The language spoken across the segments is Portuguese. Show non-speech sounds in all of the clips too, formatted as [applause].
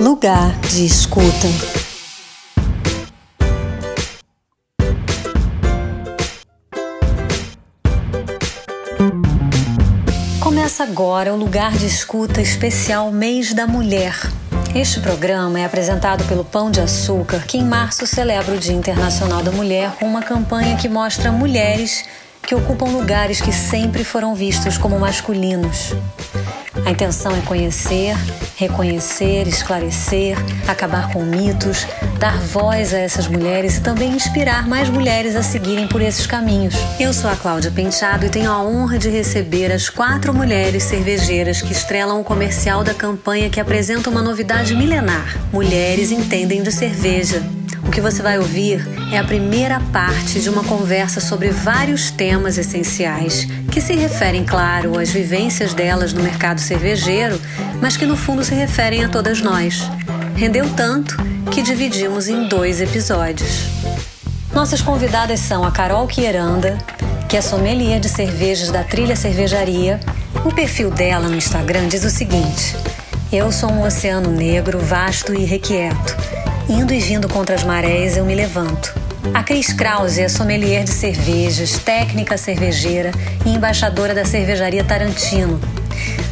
Lugar de escuta. Começa agora o Lugar de Escuta especial Mês da Mulher. Este programa é apresentado pelo Pão de Açúcar, que em março celebra o Dia Internacional da Mulher com uma campanha que mostra mulheres que ocupam lugares que sempre foram vistos como masculinos. A intenção é conhecer, reconhecer, esclarecer, acabar com mitos, dar voz a essas mulheres e também inspirar mais mulheres a seguirem por esses caminhos. Eu sou a Cláudia Penteado e tenho a honra de receber as quatro mulheres cervejeiras que estrelam o comercial da campanha que apresenta uma novidade milenar: Mulheres Entendem de Cerveja. O que você vai ouvir é a primeira parte de uma conversa sobre vários temas essenciais que se referem, claro, às vivências delas no mercado cervejeiro, mas que no fundo se referem a todas nós. Rendeu tanto que dividimos em dois episódios. Nossas convidadas são a Carol Quieranda, que é sommelier de cervejas da Trilha Cervejaria. O perfil dela no Instagram diz o seguinte: Eu sou um oceano negro, vasto e irrequieto Indo e vindo contra as marés, eu me levanto. A Cris Krause é sommelier de cervejas, técnica cervejeira e embaixadora da cervejaria Tarantino.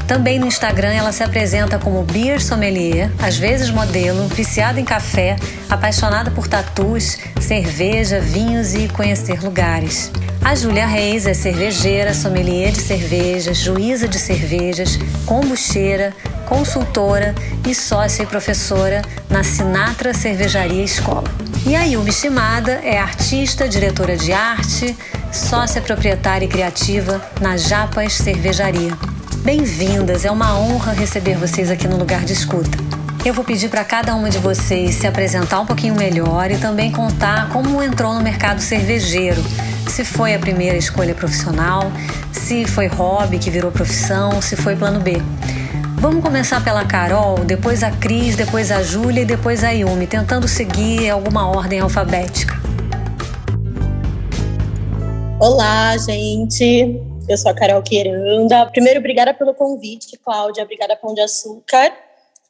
Também no Instagram ela se apresenta como beer sommelier, às vezes modelo, viciada em café, apaixonada por tatus, cerveja, vinhos e conhecer lugares. A Júlia Reis é cervejeira, sommelier de cervejas, juíza de cervejas, combucheira, consultora e sócia e professora na Sinatra Cervejaria Escola. E a Yumi Shimada é artista, diretora de arte, sócia proprietária e criativa na Japas Cervejaria. Bem-vindas, é uma honra receber vocês aqui no lugar de escuta. Eu vou pedir para cada uma de vocês se apresentar um pouquinho melhor e também contar como entrou no mercado cervejeiro. Se foi a primeira escolha profissional, se foi hobby que virou profissão, se foi plano B. Vamos começar pela Carol, depois a Cris, depois a Júlia e depois a Yumi, tentando seguir alguma ordem alfabética. Olá, gente. Eu sou a Carol Queiranda. Primeiro, obrigada pelo convite, Cláudia. Obrigada, Pão de Açúcar.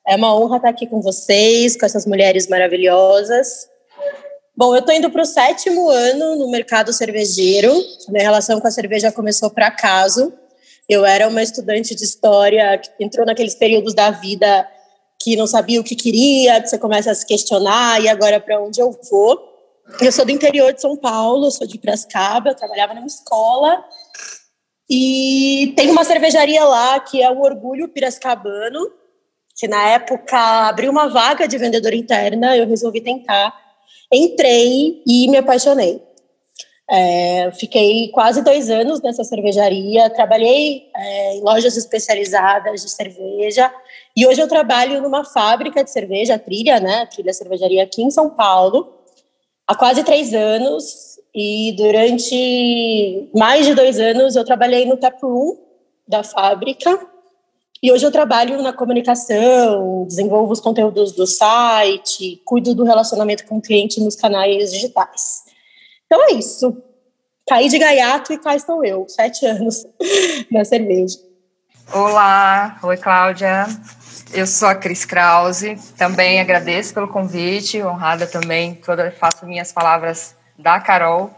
É uma honra estar aqui com vocês, com essas mulheres maravilhosas. Bom, eu estou indo para o sétimo ano no mercado cervejeiro. Minha relação com a cerveja começou por acaso. Eu era uma estudante de história que entrou naqueles períodos da vida que não sabia o que queria, que você começa a se questionar e agora para onde eu vou. Eu sou do interior de São Paulo, sou de Piracicaba, eu trabalhava numa escola e tem uma cervejaria lá que é o Orgulho Piracicabano, que na época abriu uma vaga de vendedora interna, eu resolvi tentar. Entrei e me apaixonei. É, fiquei quase dois anos nessa cervejaria, trabalhei é, em lojas especializadas de cerveja e hoje eu trabalho numa fábrica de cerveja, a Trilha, né? A Trilha Cervejaria aqui em São Paulo, há quase três anos e durante mais de dois anos eu trabalhei no taproom da fábrica e hoje eu trabalho na comunicação, desenvolvo os conteúdos do site, cuido do relacionamento com o cliente nos canais digitais. Então é isso. Caí de gaiato e cá estou eu, sete anos [laughs] na cerveja. Olá, oi Cláudia. Eu sou a Cris Krause, também agradeço pelo convite, honrada também, toda, faço minhas palavras da Carol.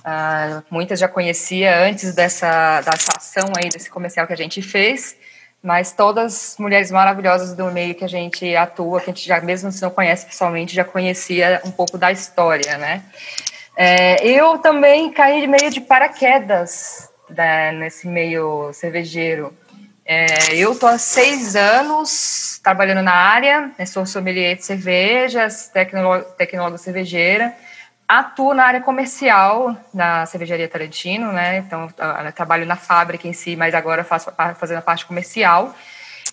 Uh, muitas já conhecia antes dessa, dessa ação aí, desse comercial que a gente fez, mas todas mulheres maravilhosas do meio que a gente atua, que a gente já, mesmo se não conhece pessoalmente, já conhecia um pouco da história, né? É, eu também caí meio de paraquedas né, nesse meio cervejeiro. É, eu estou há seis anos trabalhando na área, né, sou sommelier de cervejas, tecnóloga cervejeira, atuo na área comercial na cervejaria Tarantino, né? Então, trabalho na fábrica em si, mas agora faço fazendo a parte comercial.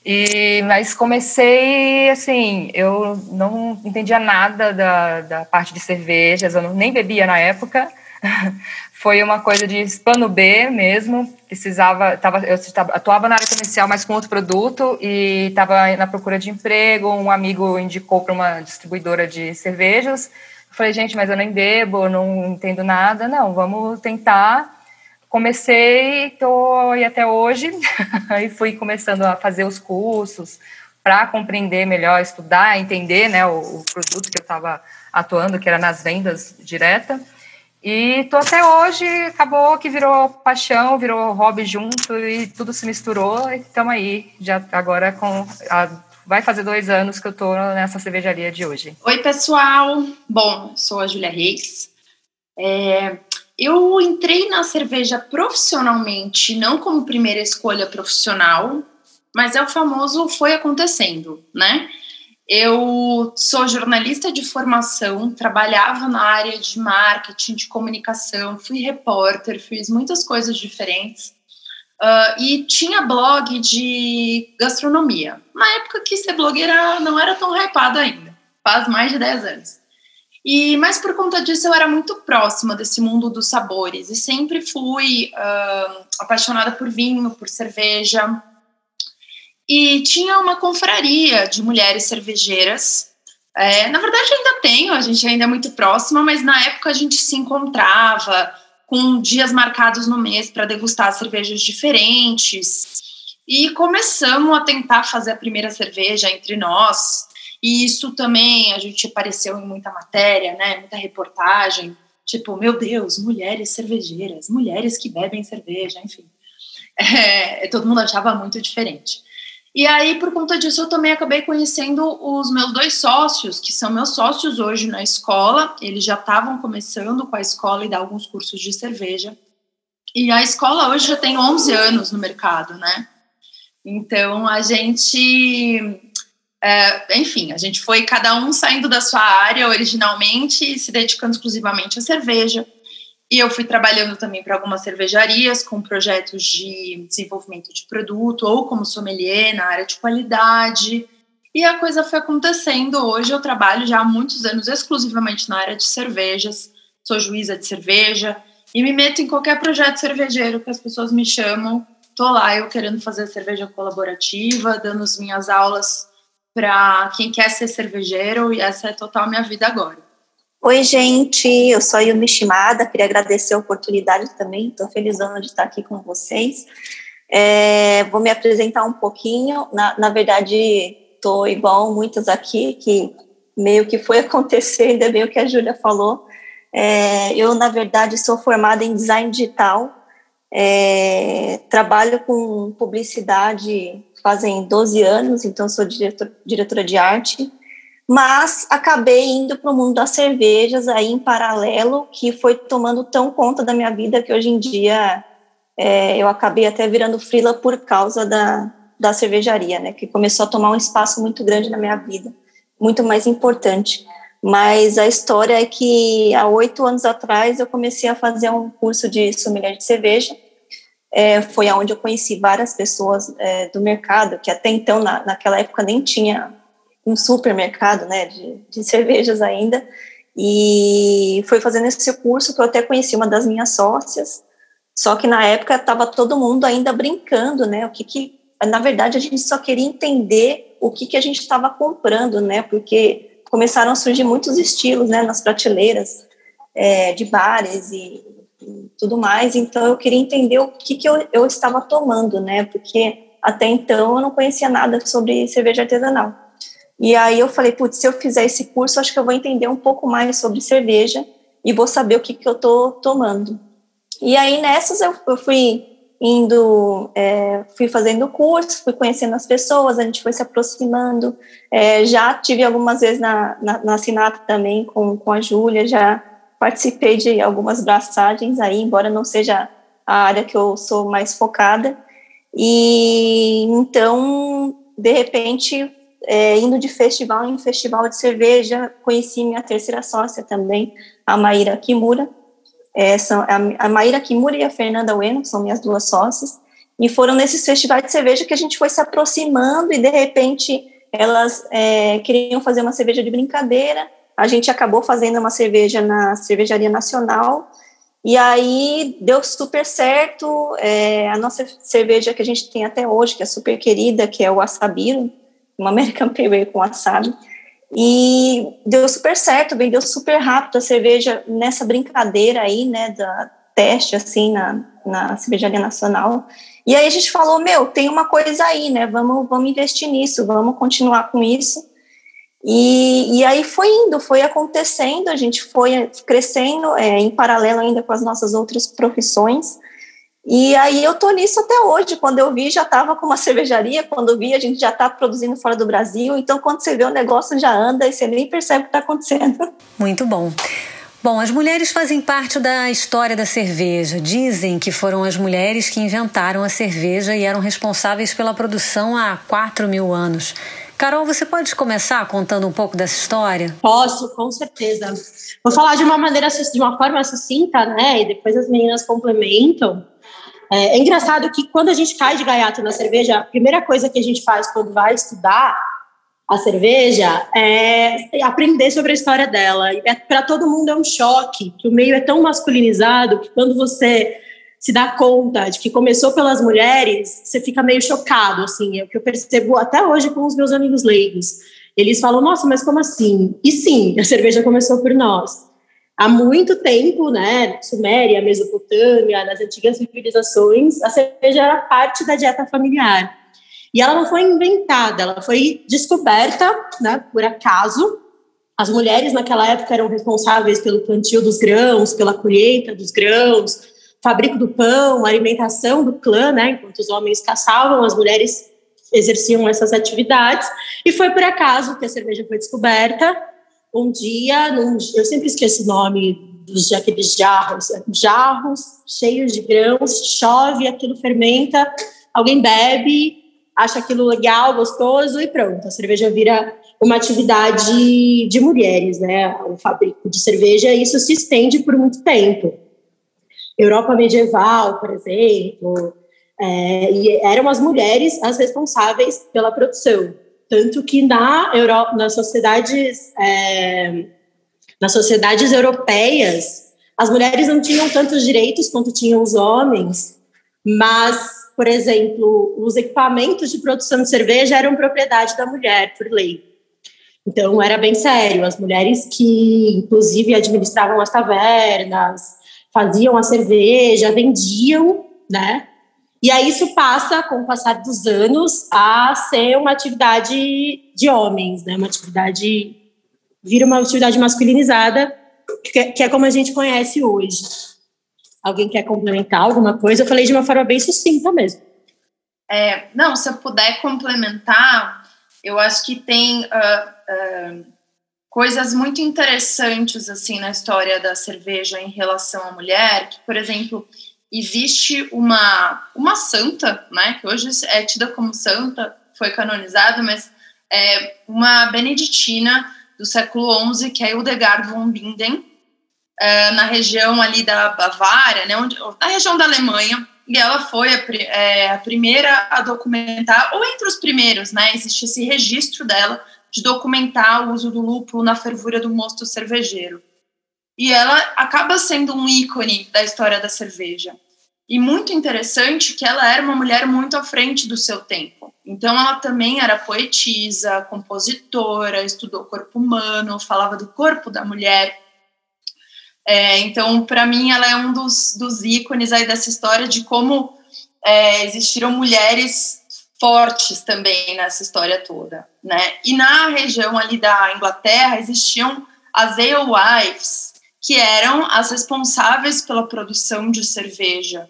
E, mas comecei assim, eu não entendia nada da, da parte de cervejas, eu não, nem bebia na época. [laughs] Foi uma coisa de plano B mesmo. Precisava, tava, eu atuava na área comercial, mas com outro produto e estava na procura de emprego. Um amigo indicou para uma distribuidora de cervejas. Falei, gente, mas eu nem bebo, não entendo nada. Não, vamos tentar comecei, estou aí até hoje, [laughs] e fui começando a fazer os cursos para compreender melhor, estudar, entender né, o, o produto que eu estava atuando, que era nas vendas direta. E tô até hoje, acabou que virou paixão, virou hobby junto e tudo se misturou e estamos aí, já agora com a, vai fazer dois anos que eu tô nessa cervejaria de hoje. Oi, pessoal! Bom, sou a Júlia Reis. É, eu entrei na cerveja profissionalmente, não como primeira escolha profissional, mas é o famoso foi acontecendo, né? Eu sou jornalista de formação, trabalhava na área de marketing, de comunicação, fui repórter, fiz muitas coisas diferentes. Uh, e tinha blog de gastronomia. Na época que ser blogueira não era tão hypado ainda, faz mais de 10 anos. E mas por conta disso eu era muito próxima desse mundo dos sabores e sempre fui uh, apaixonada por vinho, por cerveja. E tinha uma confraria de mulheres cervejeiras. É, na verdade ainda tenho, a gente ainda é muito próxima, mas na época a gente se encontrava com dias marcados no mês para degustar cervejas diferentes. E começamos a tentar fazer a primeira cerveja entre nós. E isso também a gente apareceu em muita matéria, né? Muita reportagem. Tipo, meu Deus, mulheres cervejeiras, mulheres que bebem cerveja, enfim. [laughs] É, todo mundo achava muito diferente. E aí, por conta disso, eu também acabei conhecendo os meus dois sócios, que são meus sócios hoje na escola. Eles já estavam começando com a escola e dar alguns cursos de cerveja. E a escola hoje já tem 11 anos no mercado, né? Então, a gente. É, enfim, a gente foi cada um saindo da sua área originalmente e se dedicando exclusivamente à cerveja. E eu fui trabalhando também para algumas cervejarias com projetos de desenvolvimento de produto ou como sommelier na área de qualidade. E a coisa foi acontecendo. Hoje eu trabalho já há muitos anos exclusivamente na área de cervejas. Sou juíza de cerveja e me meto em qualquer projeto cervejeiro que as pessoas me chamam. Tô lá eu querendo fazer cerveja colaborativa, dando as minhas aulas para quem quer ser cervejeiro e essa é total minha vida agora. Oi, gente, eu sou a Yumi Shimada, queria agradecer a oportunidade também, estou felizona de estar aqui com vocês. É, vou me apresentar um pouquinho, na, na verdade, estou igual muitas aqui, que meio que foi [laughs] acontecer, ainda bem o que a Júlia falou. É, eu, na verdade, sou formada em design digital, é, trabalho com publicidade fazem 12 anos, então sou diretor, diretora de arte, mas acabei indo para o mundo das cervejas aí em paralelo, que foi tomando tão conta da minha vida que hoje em dia é, eu acabei até virando frila por causa da, da cervejaria, né, que começou a tomar um espaço muito grande na minha vida, muito mais importante. Mas a história é que há oito anos atrás eu comecei a fazer um curso de sommelier de cerveja. É, foi aonde eu conheci várias pessoas é, do mercado que até então na, naquela época nem tinha um supermercado, né, de, de [laughs] cervejas ainda, e foi fazendo esse curso que eu até conheci uma das minhas sócias, só que na época estava todo mundo ainda brincando, né, o que que, na verdade a gente só queria entender o que que a gente estava comprando, né, porque começaram a surgir muitos estilos, né, nas prateleiras é, de bares e, tudo mais, então eu queria entender o que que eu, eu estava tomando, né, porque até então eu não conhecia nada sobre cerveja artesanal. E aí eu falei, putz, se eu fizer esse curso, acho que eu vou entender um pouco mais sobre cerveja e vou saber o que, que eu tô tomando. E aí nessas eu, eu fui indo, é, fui fazendo curso, fui conhecendo as pessoas, a gente foi se aproximando. É, já tive algumas vezes na, na, na Sinata também com, com a Júlia, já participei de algumas braçagens aí, embora não seja a área que eu sou mais focada. E então, de repente, é, indo de festival em festival de cerveja, conheci minha terceira sócia também, a Maíra Kimura. É, são, a, a Maíra Kimura e a Fernanda Ueno são minhas duas sócias. E foram nesses festivais de cerveja que a gente foi se aproximando e, de repente, elas é, queriam fazer uma cerveja de brincadeira. A gente acabou fazendo uma cerveja na Cervejaria Nacional. E aí deu super certo. É, a nossa cerveja que a gente tem até hoje, que é super querida, que é o Asabiro, uma American Pale com wasabi. E deu super certo, vendeu super rápido a cerveja nessa brincadeira aí, né, da teste, assim, na, na Cervejaria Nacional. E aí a gente falou, meu, tem uma coisa aí, né? Vamos, vamos investir nisso, vamos continuar com isso. E, e aí foi indo, foi acontecendo, a gente foi crescendo é, em paralelo ainda com as nossas outras profissões. E aí eu tô nisso até hoje. Quando eu vi, já estava com uma [laughs] cervejaria. Quando vi, a gente já está produzindo fora do Brasil. Então, quando você vê o negócio já anda e você nem percebe o que está acontecendo. Muito bom. Bom, as mulheres fazem parte da história da cerveja. Dizem que foram as mulheres que inventaram a cerveja e eram responsáveis pela produção há 4 mil anos. Carol, você pode começar contando um pouco dessa história? Posso, com certeza. Vou falar de uma maneira, de uma forma sucinta, né? E depois as meninas complementam. É, é engraçado que quando a gente cai de gaiato na cerveja, a primeira coisa que a gente faz quando vai estudar a cerveja é aprender sobre a história dela. É, Para todo mundo é um choque, que o meio é tão masculinizado que quando você se dá conta de que começou pelas mulheres, você fica meio chocado, assim, é o que eu percebo até hoje com os meus amigos leigos. Eles falam, nossa, mas como assim? E sim, a cerveja começou por nós. Há muito tempo, né, Suméria, Mesopotâmia, nas antigas civilizações, a cerveja era parte da dieta familiar. E ela não foi inventada, ela foi descoberta, né, por acaso. As mulheres naquela época eram responsáveis pelo plantio dos grãos, pela colheita dos grãos, fabrico do pão, alimentação do clã, né? Enquanto os homens caçavam, as mulheres exerciam essas atividades. E foi por acaso que a cerveja foi descoberta. Um dia, num, eu sempre esqueço o nome dos aqueles jarros, jarros cheios de grãos, chove, aquilo fermenta, alguém bebe, acha aquilo legal, gostoso e pronto, a cerveja vira uma atividade de mulheres, né? O fabrico de cerveja, isso se estende por muito tempo. Europa medieval, por exemplo, é, e eram as mulheres as responsáveis pela produção, tanto que na Europa, nas sociedades é, nas sociedades europeias as mulheres não tinham tantos direitos quanto tinham os homens, mas por exemplo, os equipamentos de produção de cerveja eram propriedade da mulher, por lei. Então, era bem sério. As mulheres que, inclusive, administravam as tavernas, faziam a cerveja, vendiam, né? E aí isso passa, com o passar dos anos, a ser uma atividade de homens, né? Uma atividade vira uma atividade masculinizada, que é, como a gente conhece hoje. Alguém quer complementar alguma coisa? Eu falei de uma forma bem sucinta mesmo. É, não, se eu puder complementar, eu acho que tem uh, uh, coisas muito interessantes assim na história da cerveja em relação à mulher, que, por exemplo, existe uma, uma santa, né, que hoje é tida como santa, foi canonizada, mas é uma beneditina do século XI, que é Hildegard von Bingen, é, na região ali da Bavária, né, onde, na região da Alemanha, e ela foi a, é, a, primeira a documentar, ou entre os primeiros, né, existe esse registro dela de documentar o uso do lúpulo na fervura do mosto cervejeiro. E ela acaba sendo um ícone da história da cerveja. E muito interessante que ela era uma mulher muito à frente do seu tempo. Então, ela também era poetisa, compositora, estudou corpo humano, falava do corpo da mulher é, então, para mim, ela é um dos, dos ícones aí dessa história de como é, existiram mulheres fortes também nessa história toda, né? E na região ali da Inglaterra existiam as alewives, que eram as responsáveis pela produção de cerveja.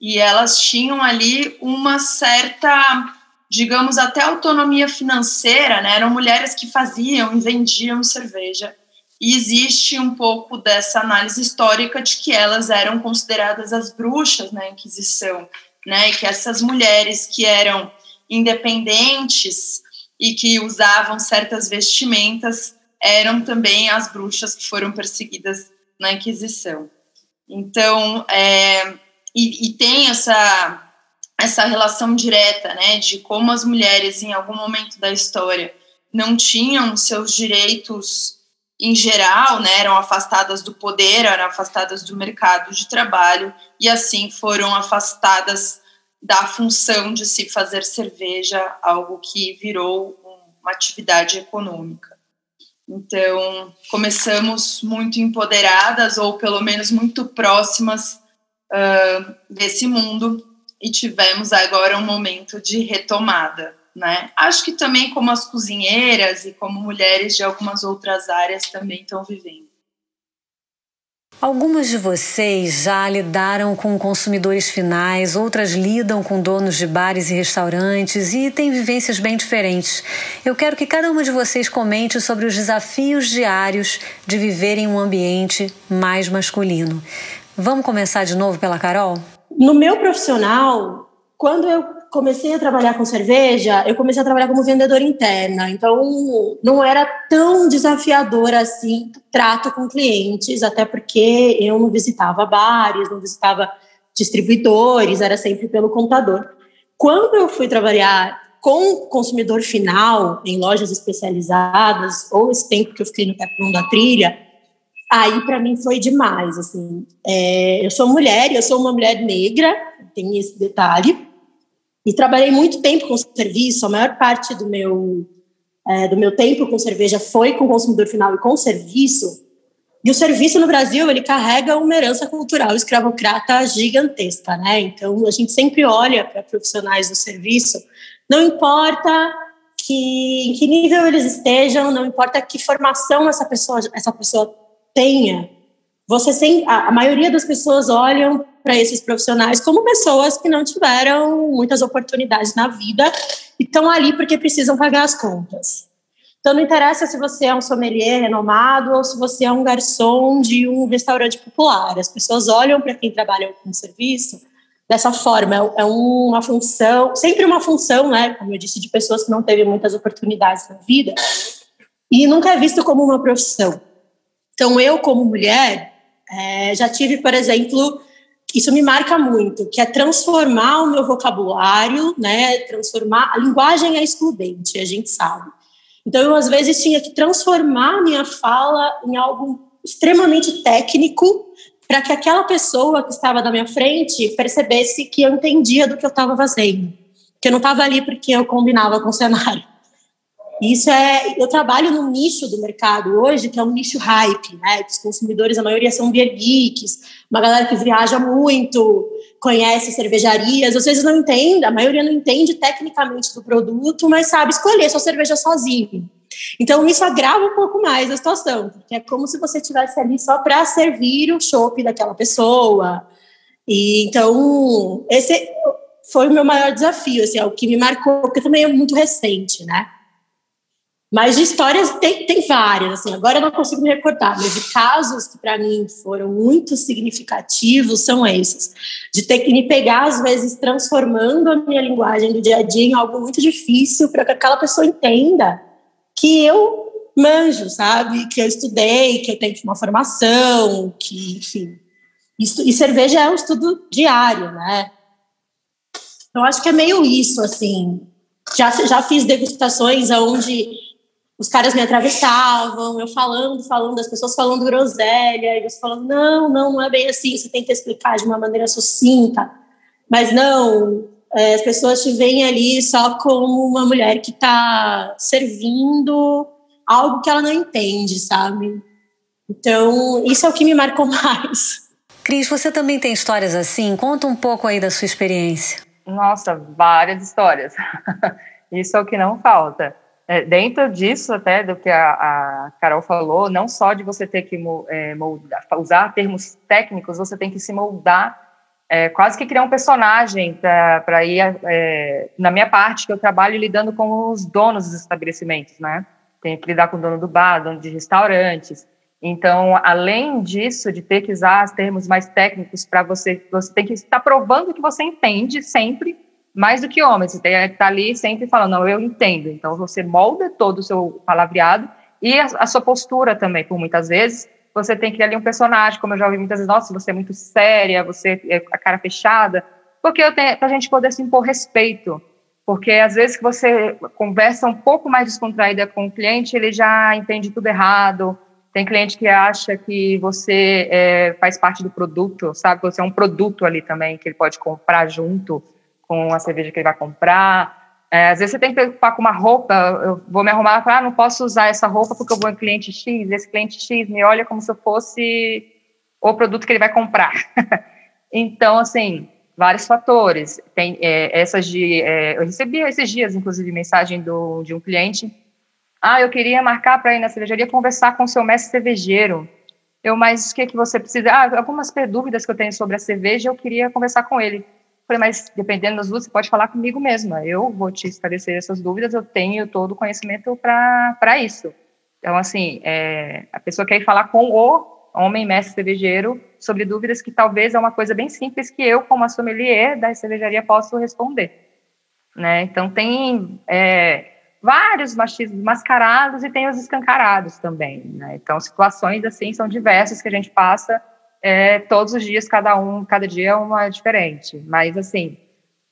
E elas tinham ali uma certa, digamos, até autonomia financeira, né? Eram mulheres que faziam e vendiam cerveja e existe um pouco dessa análise histórica de que elas eram consideradas as bruxas na Inquisição, né? E que essas mulheres que eram independentes e que usavam certas vestimentas eram também as bruxas que foram perseguidas na Inquisição. Então, é, e, e tem essa essa relação direta, né, de como as mulheres em algum momento da história não tinham seus direitos em geral, né, eram afastadas do poder, eram afastadas do mercado de trabalho e assim foram afastadas da função de se fazer cerveja, algo que virou uma atividade econômica. Então, começamos muito empoderadas ou pelo menos muito próximas uh, desse mundo e tivemos agora um momento de retomada. Né? Acho que também como as cozinheiras e como mulheres de algumas outras áreas também estão vivendo. Algumas de vocês já lidaram com consumidores finais, outras lidam com donos de bares e restaurantes e têm vivências bem diferentes. Eu quero que cada uma de vocês comente sobre os desafios diários de viver em um ambiente mais masculino. Vamos começar de novo pela Carol? No meu profissional, quando eu comecei a trabalhar com cerveja, eu comecei a trabalhar como vendedora interna. Então, não era tão desafiador assim trato com clientes, até porque eu não visitava bares, não visitava distribuidores, era sempre pelo computador. Quando eu fui trabalhar com consumidor final em lojas especializadas, ou esse tempo que eu fiquei no Teflon da Trilha, aí para mim foi demais, assim. É, eu sou mulher, eu sou uma mulher negra, tem esse detalhe, e trabalhei muito tempo com serviço, a maior parte do meu, é, do meu tempo com cerveja foi com consumidor final e com serviço. E o serviço no Brasil, ele carrega uma herança cultural escravocrata gigantesca, né? Então, a gente sempre olha para profissionais do serviço, não importa que, em que nível eles estejam, não importa que formação essa pessoa, essa pessoa tenha, você sem, a, a maioria das pessoas olham para esses profissionais como pessoas que não tiveram muitas oportunidades na vida e estão ali porque precisam pagar as contas. Então, não interessa se você é um sommelier renomado ou se você é um garçom de um restaurante popular. As pessoas olham para quem trabalha com serviço dessa forma. É, é uma função, sempre uma função, né? Como eu disse, de pessoas que não teve muitas oportunidades na vida e nunca é visto como uma profissão. Então, eu, como mulher, é, já tive, por exemplo, isso me marca muito, que é transformar o meu vocabulário, né? Transformar a linguagem é excludente, a gente sabe. Então eu às vezes tinha que transformar a minha fala em algo extremamente técnico para que aquela pessoa que estava na minha frente percebesse que eu entendia do que eu estava fazendo, que eu não estava ali porque eu combinava com o cenário. Isso é, eu trabalho num nicho do mercado hoje que é um nicho hype, né? Os consumidores, a maioria são beer geeks, uma galera que viaja muito, conhece cervejarias, às vezes não entende, a maioria não entende tecnicamente do produto, mas sabe escolher sua cerveja sozinho. Então isso agrava um pouco mais a situação, porque é como se você estivesse ali só para servir o chopp daquela pessoa. E então esse foi o meu maior desafio, assim, é o que me marcou, porque também é muito recente, né? Mas de histórias tem, tem várias, assim, agora eu não consigo me recordar, mas de casos que para mim foram muito significativos são esses. De ter que me pegar, às vezes, transformando a minha linguagem do dia a dia em algo muito difícil para que aquela pessoa entenda que eu manjo, sabe? Que eu estudei, que eu tenho uma formação, que, enfim. Isso, e cerveja é um estudo diário, né? Eu acho que é meio isso, assim. Já, já fiz degustações onde os caras me atravessavam, eu falando, falando, as pessoas falando groselha, e você falando, não, não, não é bem assim, você tem que explicar de uma maneira sucinta. Mas não, é, as pessoas te veem ali só como uma mulher que está servindo algo que ela não entende, sabe? Então, isso é o que me marcou [laughs] mais. Cris, você também tem histórias assim? Conta um pouco aí da sua experiência. Nossa, várias histórias. [laughs] isso é o que não falta dentro disso até do que a, a, Carol falou, não só de você ter que é, moldar, usar termos técnicos, você tem que se moldar, é, quase que criar um personagem para ir, é, na minha parte, que eu trabalho lidando com os donos dos estabelecimentos, né? Tenho que lidar com o dono do bar, dono de restaurantes. Então, além disso, de ter que usar os termos mais técnicos para você, você tem que estar provando que você entende sempre mais do que homens. Você estar ali sempre falando, não, eu entendo. Então, você molda todo o seu palavreado e a, a sua postura também, por muitas vezes. Você tem que criar ali um personagem, como eu já ouvi muitas vezes, nossa, você é muito séria, você é a cara fechada, porque para a gente poder se impor respeito. Porque às vezes que você conversa um pouco mais descontraída com o cliente, ele já entende tudo errado. Tem cliente que acha que você é, faz parte do produto, sabe? Você é um produto ali também, que ele pode comprar junto com a cerveja que ele vai comprar. É, às vezes você tem que preocupar com uma roupa, eu vou me arrumar e falar, ah, não posso usar essa roupa porque eu vou em cliente X, esse cliente X me olha como se eu fosse o produto que ele vai comprar. [laughs] Então, assim, vários fatores. Tem é, essas de. É, eu recebi esses dias, inclusive, mensagem do, de um cliente. Ah, eu queria marcar para ir na cervejaria conversar com o seu mestre cervejeiro. Eu, mas o que, que você precisa? Ah, algumas dúvidas que eu tenho sobre a cerveja, eu queria conversar com ele. Falei, mas dependendo das duas, você pode falar comigo mesma. Eu vou te esclarecer essas dúvidas, eu tenho todo o conhecimento para isso. Então, assim, é, a pessoa quer ir falar com o homem mestre cervejeiro sobre dúvidas que talvez é uma coisa bem simples que eu, como a sommelier da cervejaria, posso responder. Né? Então, tem é, vários machismos mascarados e tem os escancarados também. Né? Então, situações assim são diversas que a gente passa é, todos os dias, cada um, cada dia é uma diferente. Mas, assim,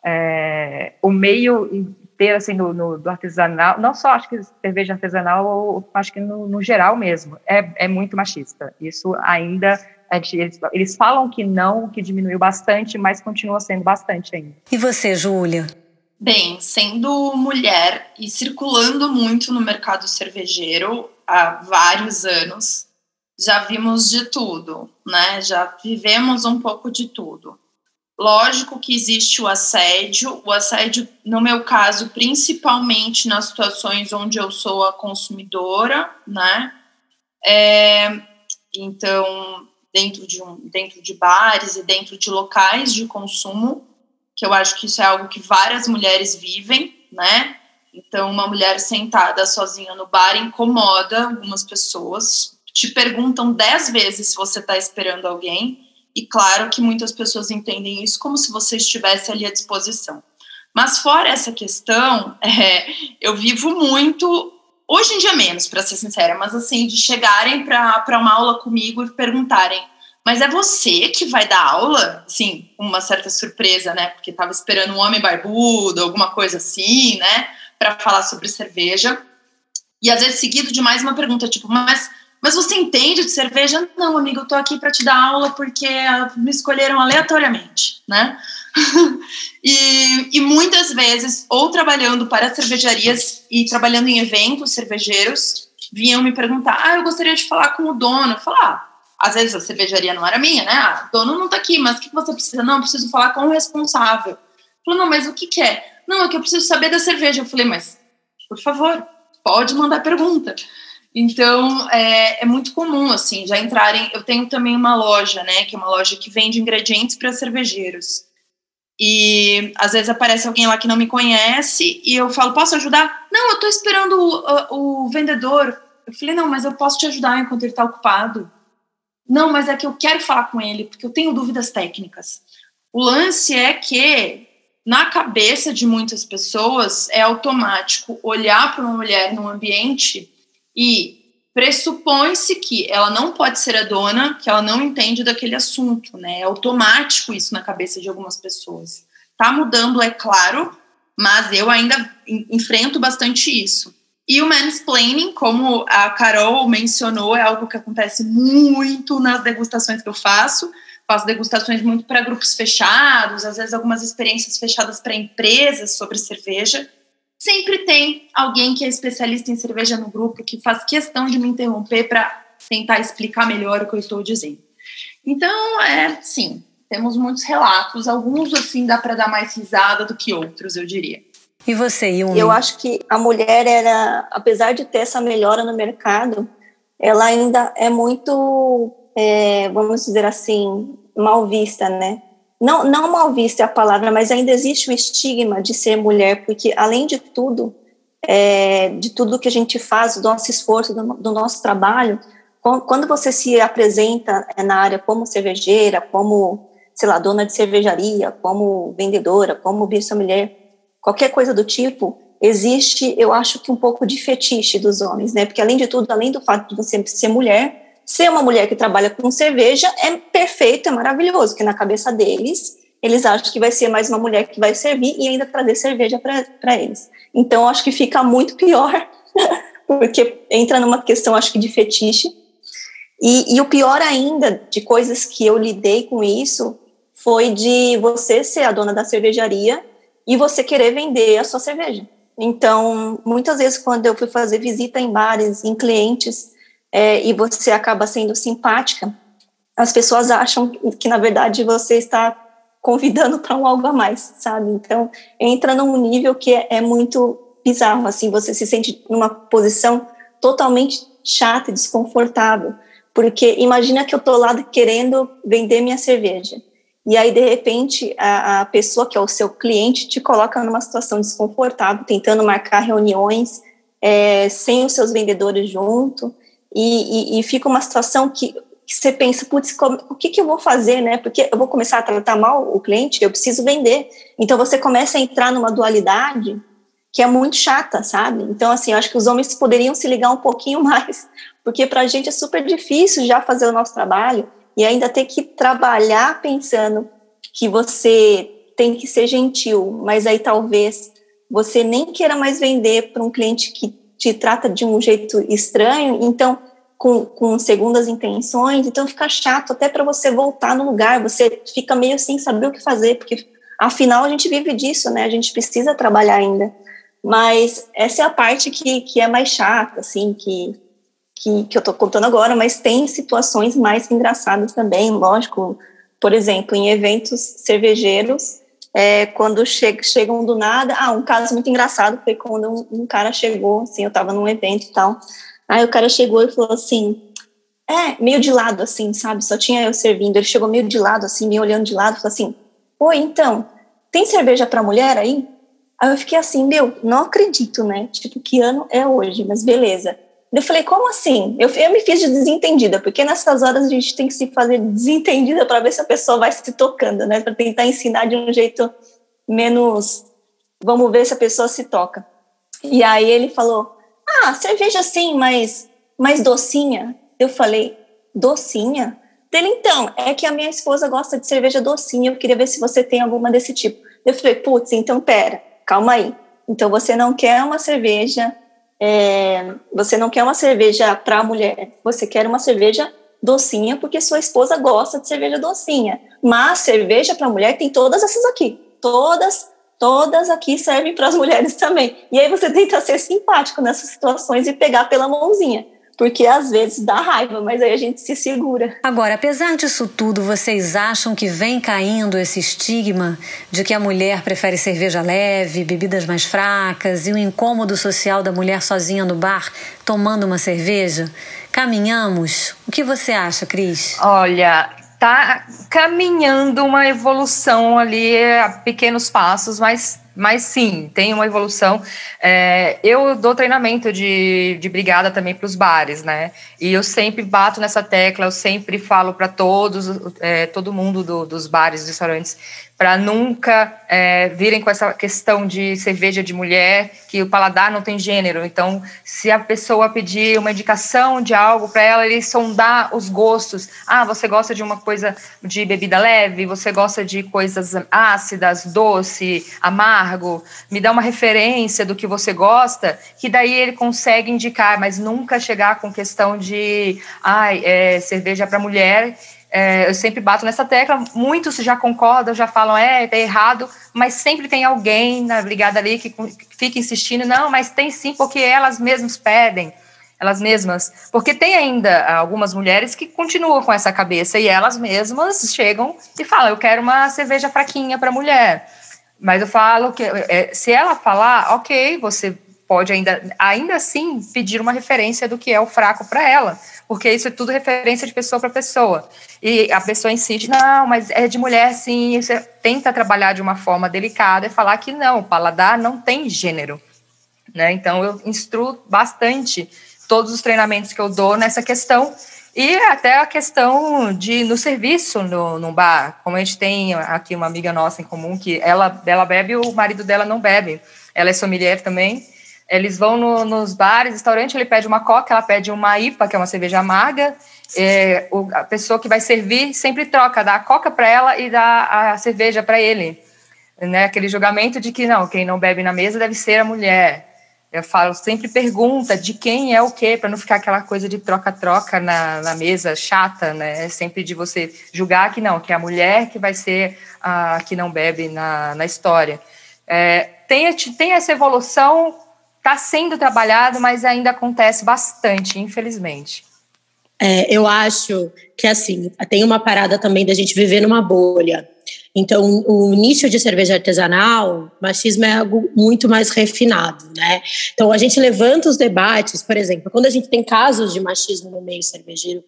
é, o meio inteiro, assim, no, no, do artesanal, não só acho que cerveja artesanal, acho que no, no geral mesmo, é, é muito machista. Isso ainda eles, eles, falam que não, que diminuiu bastante, mas continua sendo bastante ainda. E você, Júlia? Bem, sendo mulher e circulando muito no mercado cervejeiro há vários anos, já vimos de tudo, né? Já vivemos um pouco de tudo. Lógico que existe o assédio, o assédio, no meu caso, principalmente nas situações onde eu sou a consumidora, né? É, então, dentro de, um, dentro de bares e dentro de locais de consumo, que eu acho que isso é algo que várias mulheres vivem, né? Então, uma mulher sentada sozinha no bar incomoda algumas pessoas, te perguntam dez vezes se você está esperando alguém, e claro que muitas pessoas entendem isso como se você estivesse ali à disposição. Mas fora essa questão, [laughs] é, eu vivo muito, hoje em dia menos, para ser sincera, mas assim, de chegarem para uma aula comigo e perguntarem: mas é você que vai dar aula? Sim, uma certa surpresa, né? Porque estava esperando um homem barbudo, alguma coisa assim, né? Para falar sobre cerveja. E às vezes seguido de mais uma pergunta, tipo, mas, mas você entende de cerveja? Não, amigo, eu tô aqui para te dar aula porque me escolheram aleatoriamente, né? [laughs] e, e muitas vezes, ou trabalhando para cervejarias e trabalhando em eventos cervejeiros, vinham me perguntar: ah, eu gostaria de falar com o dono. Eu falava, ah, às vezes a cervejaria não era minha, né? Ah, dono não tá aqui, mas o que você precisa? Não, eu preciso falar com o responsável. Falou, não, mas o que, que é? Não, é que eu preciso saber da cerveja. Eu falei, mas, por favor, pode mandar pergunta. Então, é, é, muito comum, assim, já entrarem. Eu tenho também uma loja, né, que é uma loja que vende ingredientes para cervejeiros. E às vezes aparece alguém lá que não me conhece e eu falo, posso ajudar? Não, eu estou esperando o, o, vendedor. Eu falei, não, mas eu posso te ajudar enquanto ele está ocupado. Não, mas é que eu quero falar com ele, porque eu tenho dúvidas técnicas. O lance é que, na cabeça de muitas pessoas, é automático olhar para uma mulher num ambiente e pressupõe-se que ela não pode ser a dona, que ela não entende daquele assunto, né? É automático isso na cabeça de algumas pessoas. Tá mudando, é claro, mas eu ainda enfrento bastante isso. E o mansplaining, como a Carol mencionou, é algo que acontece muito nas degustações que eu faço. Faço degustações muito para grupos fechados, às vezes algumas experiências fechadas para empresas sobre cerveja. Sempre tem alguém que é especialista em cerveja no grupo que faz questão de me interromper para tentar explicar melhor o que eu estou dizendo. Então, é, sim, temos muitos relatos, alguns assim dá para dar mais risada do que outros, eu diria. E você, Yumi? Eu acho que a mulher era, apesar de ter essa melhora no mercado, ela ainda é muito, é, vamos dizer assim, mal vista, né? Não, não mal vista é a palavra, mas ainda existe o estigma de ser mulher, porque além de tudo, é, de tudo que a gente faz, do nosso esforço, do, do nosso trabalho, quando você se apresenta é, na área como cervejeira, como, sei lá, dona de cervejaria, como vendedora, como mulher qualquer coisa do tipo, existe, eu acho que um pouco de fetiche dos homens, né? Porque além de tudo, além do fato de você ser mulher, ser uma mulher que trabalha com cerveja é perfeito, é maravilhoso, porque na cabeça deles, eles acham que vai ser mais uma mulher que vai servir e ainda trazer cerveja para eles. Então, acho que fica muito pior, [laughs] porque entra numa questão, acho que, de fetiche. E, e o pior ainda, de coisas que eu lidei com isso, foi de você ser a dona da cervejaria e você querer vender a sua cerveja. Então, muitas vezes, quando eu fui fazer visita em bares, em clientes, é, e você acaba sendo simpática, as pessoas acham que, na verdade, você está convidando para um algo a mais, sabe? Então, entra num nível que é, é muito bizarro, assim, você se sente numa posição totalmente chata e desconfortável, porque imagina que eu tô lá querendo vender minha cerveja, e aí, de repente, a, a pessoa que é o seu cliente te coloca numa situação desconfortável, tentando marcar reuniões é, sem os seus vendedores junto, e, e, e fica uma situação que que você pensa, putz, o que, que eu vou fazer, né? Porque eu vou começar a tratar mal o cliente, eu preciso vender. Então você começa a entrar numa dualidade que é muito chata, sabe? Então, assim, eu acho que os homens poderiam se ligar um pouquinho [laughs] mais, porque para a gente é super difícil já fazer o nosso trabalho e ainda ter que trabalhar pensando que você tem que ser gentil, mas aí talvez você nem queira mais vender para um cliente que te trata de um jeito estranho, então com, com segundas intenções, então fica chato até para você voltar no lugar, você fica meio sem saber o que fazer, porque afinal a gente vive disso, né? A gente precisa trabalhar ainda. Mas essa é a parte que, que é mais chata, assim, que, que, que eu tô contando agora, mas tem situações mais engraçadas também, lógico. Por exemplo, em eventos cervejeiros, é, quando che chegam do nada. Ah, um caso muito engraçado foi quando um, um cara chegou, assim, eu estava num evento e tal. Aí o cara chegou e falou assim, é, meio de lado, assim, sabe? Só tinha eu servindo. Ele chegou meio de lado, assim, me olhando de lado, falou assim: Oi, então, tem cerveja para mulher aí? Aí eu fiquei assim, meu, não acredito, né? Tipo, que ano é hoje? Mas beleza. Eu falei, como assim? Eu, eu me fiz de desentendida, porque nessas horas a gente tem que se fazer desentendida para ver se a pessoa vai se tocando, né? Para tentar ensinar de um jeito menos. Vamos ver se a pessoa se toca. E aí ele falou: ah, cerveja sim, mas mais docinha. Eu falei, docinha? Dele, então, é que a minha esposa gosta de cerveja docinha, eu queria ver se você tem alguma desse tipo. Eu falei, putz, então pera, calma aí. Então você não quer uma cerveja, é, você não quer uma cerveja para mulher, você quer uma cerveja docinha porque sua esposa gosta de cerveja docinha. Mas cerveja para mulher tem todas essas aqui, todas todas aqui servem para as [laughs] mulheres também. E aí você tenta ser simpático nessas situações e pegar pela mãozinha. Porque às vezes dá raiva, mas aí a gente se segura. Agora, apesar disso tudo, vocês acham que vem caindo esse estigma de que a mulher prefere cerveja leve, bebidas mais fracas e o incômodo social da mulher sozinha no bar tomando uma cerveja? Caminhamos? O que você acha, Cris? Olha, está caminhando uma evolução ali a pequenos passos, mas, mas sim, tem uma evolução. É, eu dou treinamento de, de brigada também para os bares, né? E eu sempre bato nessa tecla, eu sempre falo para todos, é, todo mundo do, dos bares, restaurantes, para nunca é, virem com essa questão de cerveja de mulher, que o paladar não tem gênero. Então, se a pessoa pedir uma indicação de algo para ela, ele sondar os gostos. Ah, você gosta de uma coisa de bebida leve? Você gosta de coisas ácidas, doce, Me dá uma referência do que você gosta, que daí ele consegue indicar, mas nunca chegar com questão de, ai, é, cerveja para mulher. É, eu sempre bato nessa tecla, muitos já concordam, já falam, é, tá errado, mas sempre tem alguém na ali que, que fica insistindo, não, mas tem sim, porque elas mesmas pedem, elas mesmas, porque tem ainda algumas mulheres que continuam com essa cabeça e elas mesmas chegam e falam, eu quero uma cerveja fraquinha para mulher, mas eu falo que é, se ela falar, ok, você pode ainda, ainda assim pedir uma referência do que é o fraco para ela, porque isso é tudo referência de pessoa para pessoa. E a pessoa insiste, não, mas é de mulher sim, você tenta trabalhar de uma forma delicada e falar que não, o paladar não tem gênero. Né? Então, eu instruo bastante todos os treinamentos que eu dou nessa questão e até a questão de no serviço no, no bar, como a gente tem aqui uma amiga nossa em comum que ela, ela bebe, o marido dela não bebe. Ela é sommelier também eles vão no, nos bares, restaurante, ele pede uma coca, ela pede uma IPA, que é uma cerveja amarga. É, o, a pessoa que vai servir sempre troca, dá a coca para ela e dá a cerveja para ele. Né? Aquele julgamento de que não, quem não bebe na mesa deve ser a mulher. Eu falo, sempre pergunta de quem é o quê, para não ficar aquela coisa de troca-troca na, na, mesa chata, né? É sempre de você julgar que não, que é a mulher que vai ser a que não bebe na, na história. É, tem, tem essa evolução está sendo trabalhado, mas ainda acontece bastante, infelizmente. É, eu acho que, assim, tem uma parada também da gente viver numa bolha. Então, o nicho de cerveja artesanal, machismo é algo muito mais refinado, né? Então, a gente levanta os debates, por exemplo, quando a gente tem casos de machismo no meio cervejeiro,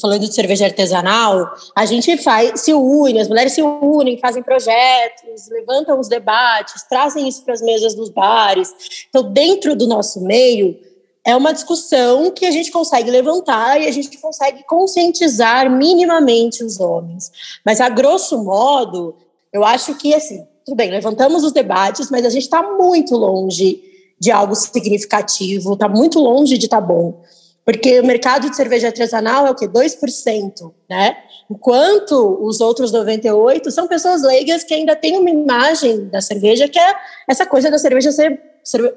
falando de cerveja artesanal, a gente faz, se une, as mulheres se unem, fazem projetos, levantam os debates, trazem isso para as mesas dos bares. Então, dentro do nosso meio, é uma discussão que a gente consegue levantar e a gente consegue conscientizar minimamente os homens. Mas, a grosso modo, eu acho que, assim, tudo bem, levantamos os debates, mas a gente está muito longe de algo significativo, está muito longe de estar tá bom. Porque o mercado de cerveja artesanal é o quê? 2%, né? Enquanto os outros 98% são pessoas leigas que ainda têm uma imagem da cerveja que é essa coisa da cerveja ser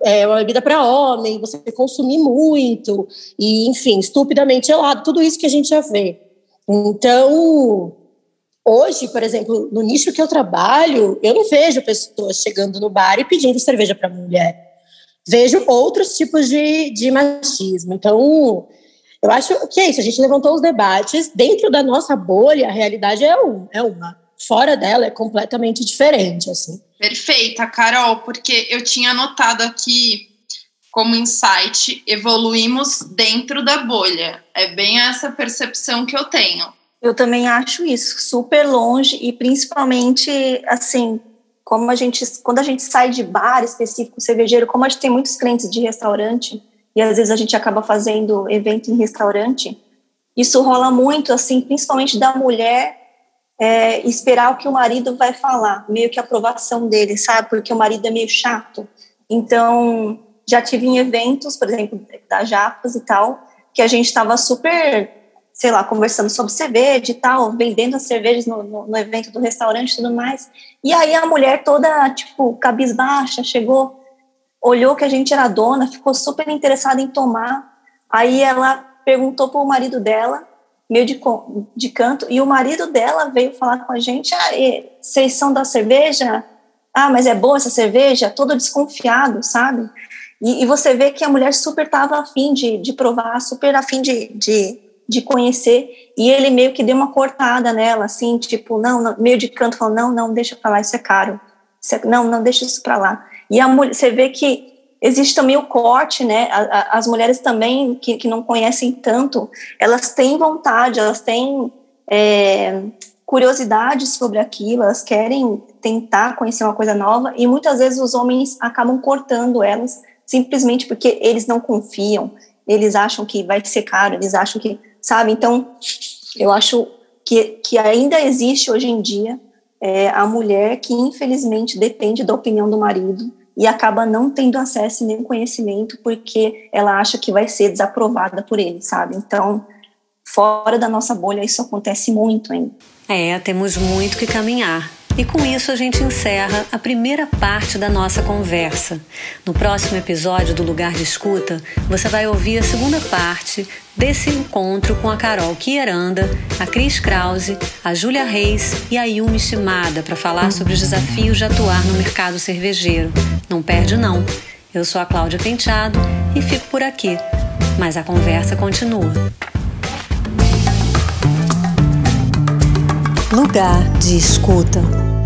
é uma bebida para homem, você consumir muito, e enfim, estupidamente gelado, tudo isso que a gente já vê. Então, hoje, por exemplo, no nicho que eu trabalho, eu não vejo pessoas chegando no bar e pedindo cerveja para mulher. Vejo outros tipos de, de machismo. Então, eu acho que é isso, a gente levantou os debates, dentro da nossa bolha, a realidade é, um, é uma. Fora dela é completamente diferente, assim. Perfeita, Carol, porque eu tinha anotado aqui como insight, evoluímos dentro da bolha. É bem essa percepção que eu tenho. Eu também acho isso, super longe e principalmente assim, como a gente quando a gente sai de bar específico cervejeiro, como a gente tem muitos clientes de restaurante e às vezes a gente acaba fazendo evento em restaurante, isso rola muito assim, principalmente da mulher é, esperar o que o marido vai falar, meio que a aprovação dele, sabe? Porque o marido é meio chato. Então, já tive em eventos, por exemplo, da Japas e tal, que a gente estava super, sei lá, conversando sobre cerveja e tal, vendendo as cervejas no, no, no evento do restaurante e tudo mais. E aí a mulher toda, tipo, cabisbaixa, chegou, olhou que a gente era dona, ficou super interessada em tomar. Aí ela perguntou para o marido dela meio de, de canto, e o marido dela veio falar com a gente, ah, vocês são da cerveja? Ah, mas é boa essa cerveja? Todo desconfiado, sabe? E, e você vê que a mulher super estava afim de, de provar, super afim de, de, de conhecer, e ele meio que deu uma cortada nela, assim, tipo, não, não meio de canto, falou, não, não, deixa pra lá, isso é caro. Isso é, não, não, deixa isso pra lá. E a mulher, você vê que existe também o corte, né? As mulheres também que, que não conhecem tanto, elas têm vontade, elas têm é, curiosidade sobre aquilo, elas querem tentar conhecer uma coisa nova e muitas vezes os homens acabam cortando elas simplesmente porque eles não confiam, eles acham que vai ser caro, eles acham que, sabe? Então, eu acho que, que ainda existe hoje em dia é, a mulher que infelizmente depende da opinião do marido e acaba não tendo acesso nem conhecimento porque ela acha que vai ser desaprovada por ele, sabe? Então, fora da nossa bolha, isso acontece muito hein? É, temos muito que caminhar. E com isso a gente encerra a primeira parte da nossa conversa. No próximo episódio do Lugar de Escuta, você vai ouvir a segunda parte desse encontro com a Carol Quieranda, a Cris Krause, a Júlia Reis e a Yumi Shimada para falar sobre os desafios de atuar no mercado cervejeiro. Não perde não. Eu sou a Cláudia Penteado e fico por aqui. Mas a conversa continua. Lugar de escuta.